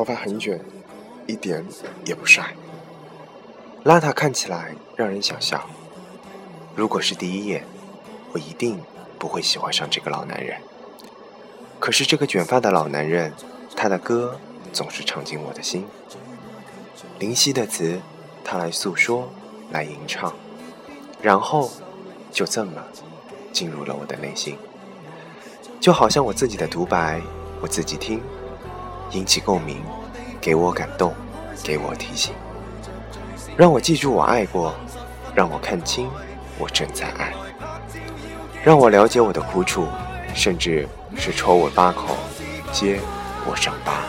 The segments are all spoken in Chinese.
头发很卷，一点也不帅，邋遢看起来让人想笑。如果是第一眼，我一定不会喜欢上这个老男人。可是这个卷发的老男人，他的歌总是唱进我的心。灵犀的词，他来诉说，来吟唱，然后就这么进入了我的内心。就好像我自己的独白，我自己听，引起共鸣，给我感动，给我提醒，让我记住我爱过，让我看清。我正在爱，让我了解我的苦楚，甚至是戳我八口，揭我伤疤，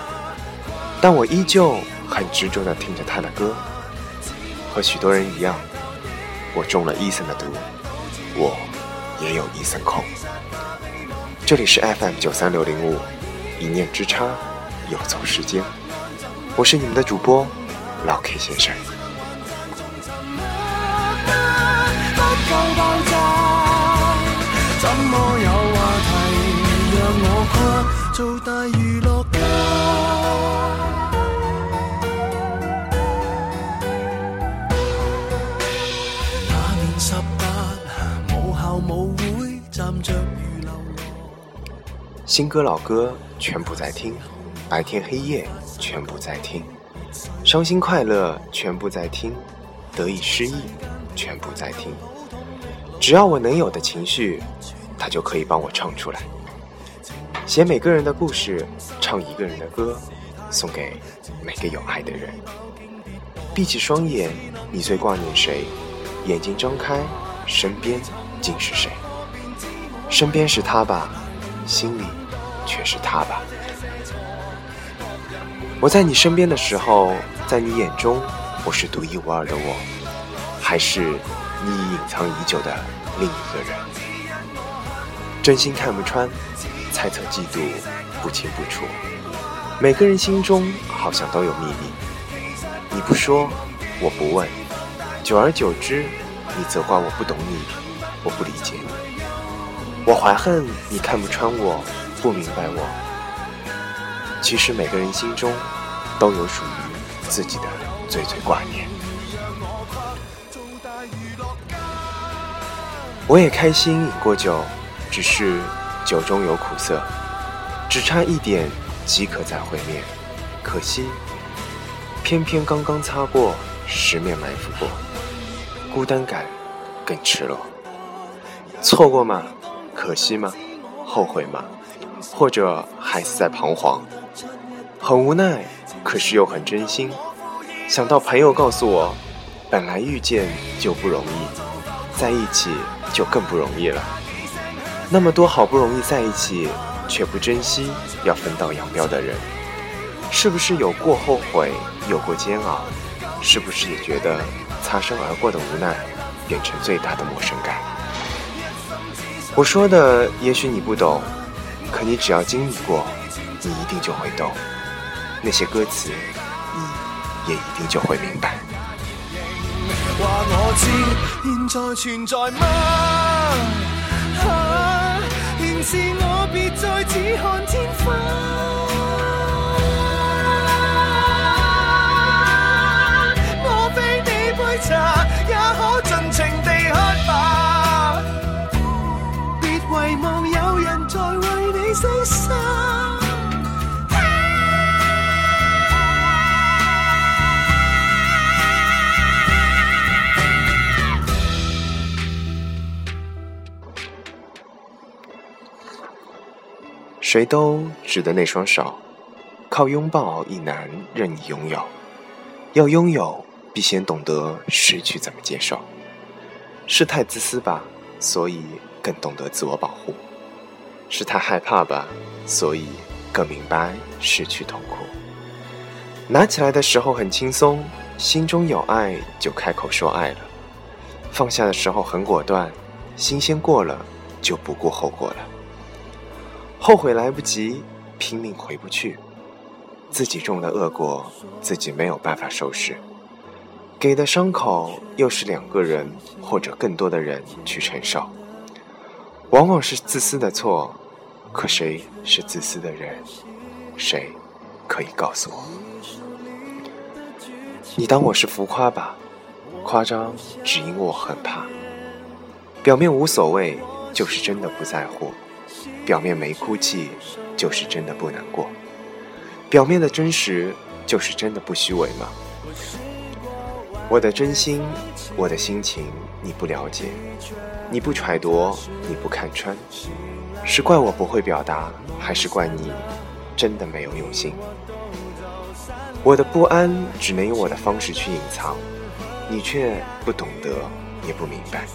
但我依旧很执着地听着他的歌。和许多人一样，我中了伊森的毒，我也有伊森控。这里是 FM 九三六零五，一念之差，游走时间，我是你们的主播老 K 先生。做大娱乐家。那年十八，母校舞会，站着如流新歌老歌全部在听，白天黑夜全部在听，伤心快乐全部在听，得意失意全部在听。只要我能有的情绪，他就可以帮我唱出来。写每个人的故事，唱一个人的歌，送给每个有爱的人。闭起双眼，你最挂念谁？眼睛张开，身边竟是谁？身边是他吧，心里却是他吧。我在你身边的时候，在你眼中，我是独一无二的我，还是你隐藏已久的另一个人？真心看不穿。猜测、嫉妒，不清不楚。每个人心中好像都有秘密，你不说，我不问。久而久之，你责怪我不懂你，我不理解你。我怀恨你看不穿我，不明白我。其实每个人心中都有属于自己的最最挂念。我也开心饮过酒，只是。酒中有苦涩，只差一点即可再会面，可惜，偏偏刚刚擦过，十面埋伏过，孤单感更赤裸。错过吗？可惜吗？后悔吗？或者还是在彷徨？很无奈，可是又很真心。想到朋友告诉我，本来遇见就不容易，在一起就更不容易了。那么多好不容易在一起却不珍惜，要分道扬镳的人，是不是有过后悔，有过煎熬？是不是也觉得擦身而过的无奈，变成最大的陌生感？我说的也许你不懂，可你只要经历过，你一定就会懂。那些歌词，你也一定就会明白。话我知，现在存在吗？是我别再只看天花，我非你杯茶，也可谁都值得那双手，靠拥抱亦难任你拥有。要拥有，必先懂得失去怎么接受。是太自私吧，所以更懂得自我保护；是太害怕吧，所以更明白失去痛苦。拿起来的时候很轻松，心中有爱就开口说爱了；放下的时候很果断，新鲜过了就不顾后果了。后悔来不及，拼命回不去，自己种的恶果，自己没有办法收拾，给的伤口又是两个人或者更多的人去承受，往往是自私的错，可谁是自私的人？谁可以告诉我。你当我是浮夸吧，夸张只因我很怕。表面无所谓，就是真的不在乎；表面没哭泣，就是真的不难过；表面的真实，就是真的不虚伪吗？我的真心，我的心情，你不了解，你不揣度，你不看穿，是怪我不会表达，还是怪你真的没有用心？我的不安只能用我的方式去隐藏，你却不懂得，也不明白。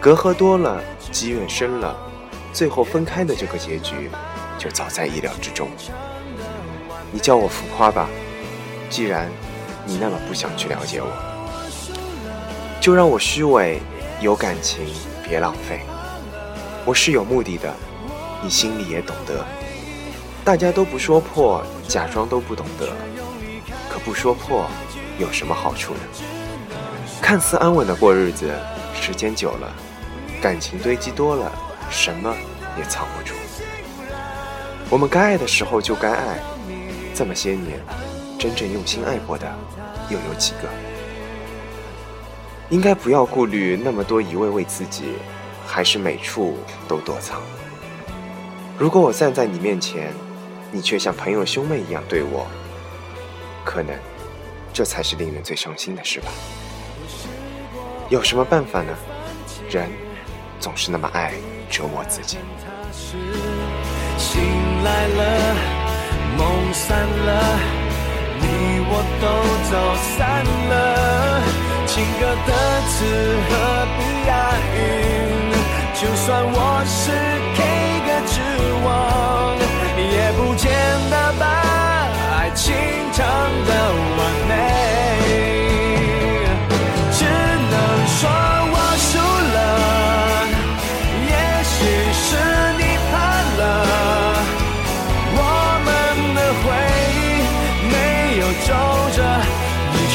隔阂多了，积怨深了，最后分开的这个结局，就早在意料之中。你叫我浮夸吧，既然你那么不想去了解我，就让我虚伪，有感情别浪费。我是有目的的，你心里也懂得。大家都不说破，假装都不懂得。可不说破，有什么好处呢？看似安稳的过日子，时间久了，感情堆积多了，什么也藏不住。我们该爱的时候就该爱，这么些年，真正用心爱过的，又有几个？应该不要顾虑那么多，一味为自己，还是每处都躲藏。如果我站在你面前，你却像朋友兄妹一样对我，可能这才是令人最伤心的事吧。有什么办法呢？人总是那么爱折磨自己。醒来了，梦散了，你我都走散了。情歌的词何必押韵？就算我是 K 歌之王。也不见得把爱情唱得完美。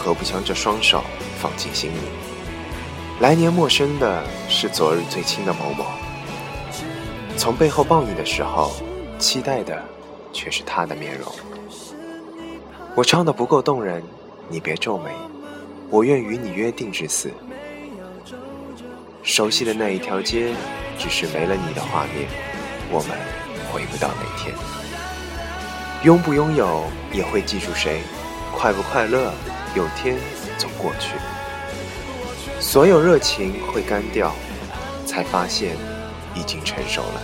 何不将这双手放进心里？来年陌生的是昨日最亲的某某，从背后抱你的时候，期待的却是他的面容。我唱的不够动人，你别皱眉，我愿与你约定至死。熟悉的那一条街，只是没了你的画面，我们回不到那天。拥不拥有也会记住谁，快不快乐有天总过去。所有热情会干掉，才发现已经成熟了。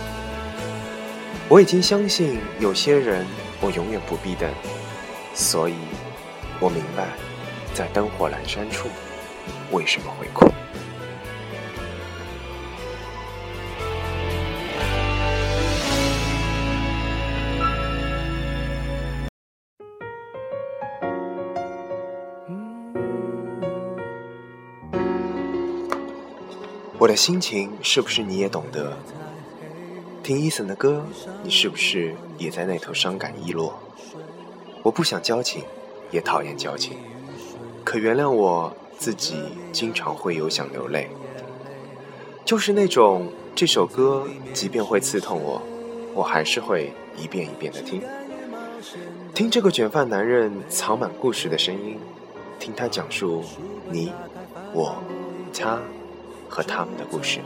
我已经相信有些人我永远不必等，所以我明白，在灯火阑珊处，为什么会哭。我的心情是不是你也懂得？听伊森的歌，你是不是也在那头伤感易落？我不想交情，也讨厌交情，可原谅我自己，经常会有想流泪。就是那种这首歌，即便会刺痛我，我还是会一遍一遍的听。听这个卷发男人藏满故事的声音，听他讲述你、我、他。和他们的故事，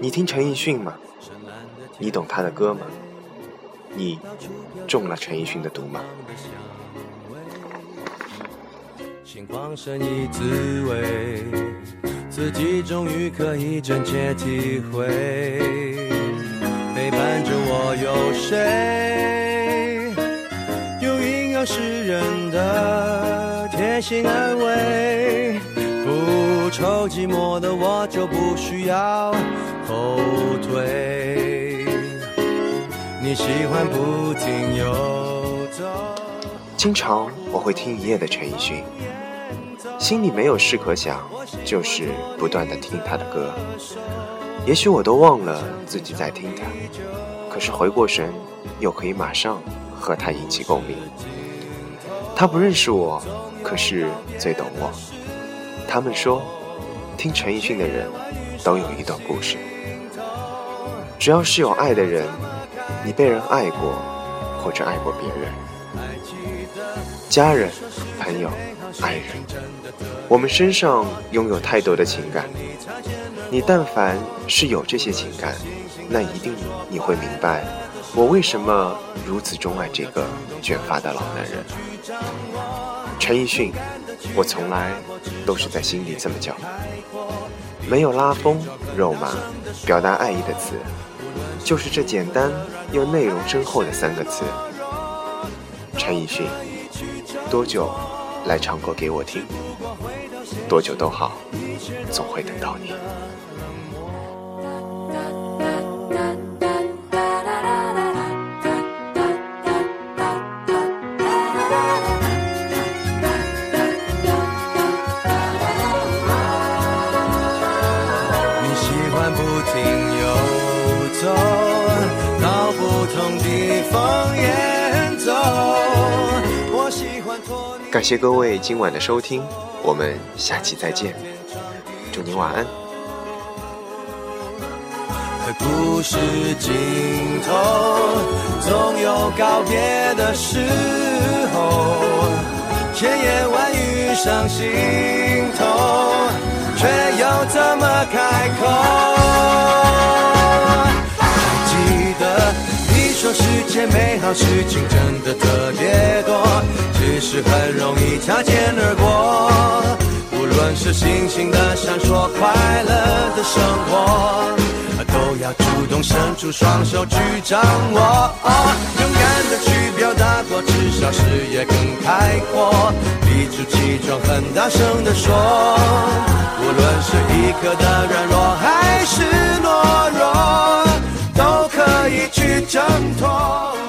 你听陈奕迅吗？你懂他的歌吗？你中了陈奕迅的毒吗？心慌生意滋味，自己终于可以真切体会，陪伴着我有谁？有阴阳师人的贴心安慰。不愁寂寞的我就不需要后退，你喜欢不停游走。经常我会听一夜的陈奕迅，心里没有事可想，就是不断的听他的歌。也许我都忘了自己在听他，可是回过神，又可以马上和他引起共鸣。他不认识我，可是最懂我。他们说，听陈奕迅的人都有一段故事。只要是有爱的人，你被人爱过，或者爱过别人，家人、朋友、爱人，我们身上拥有太多的情感。你但凡是有这些情感，那一定你会明白，我为什么如此钟爱这个卷发的老男人。陈奕迅，我从来都是在心里这么叫，没有拉风、肉麻、表达爱意的词，就是这简单又内容深厚的三个词。陈奕迅，多久来唱歌给我听？多久都好，总会等到你。感谢各位今晚的收听，我们下期再见，祝您晚安。故事尽头总有告别的时候，千言万语上心头，却又怎么开口？说世界美好事情真的特别多。只是很容易擦肩而过，无论是星星的闪烁，快乐的生活，都要主动伸出双手去掌握，勇敢的去表达过，至少视野更开阔，理直气壮，很大声的说，无论是一刻的软弱还是懦弱，可以去挣脱。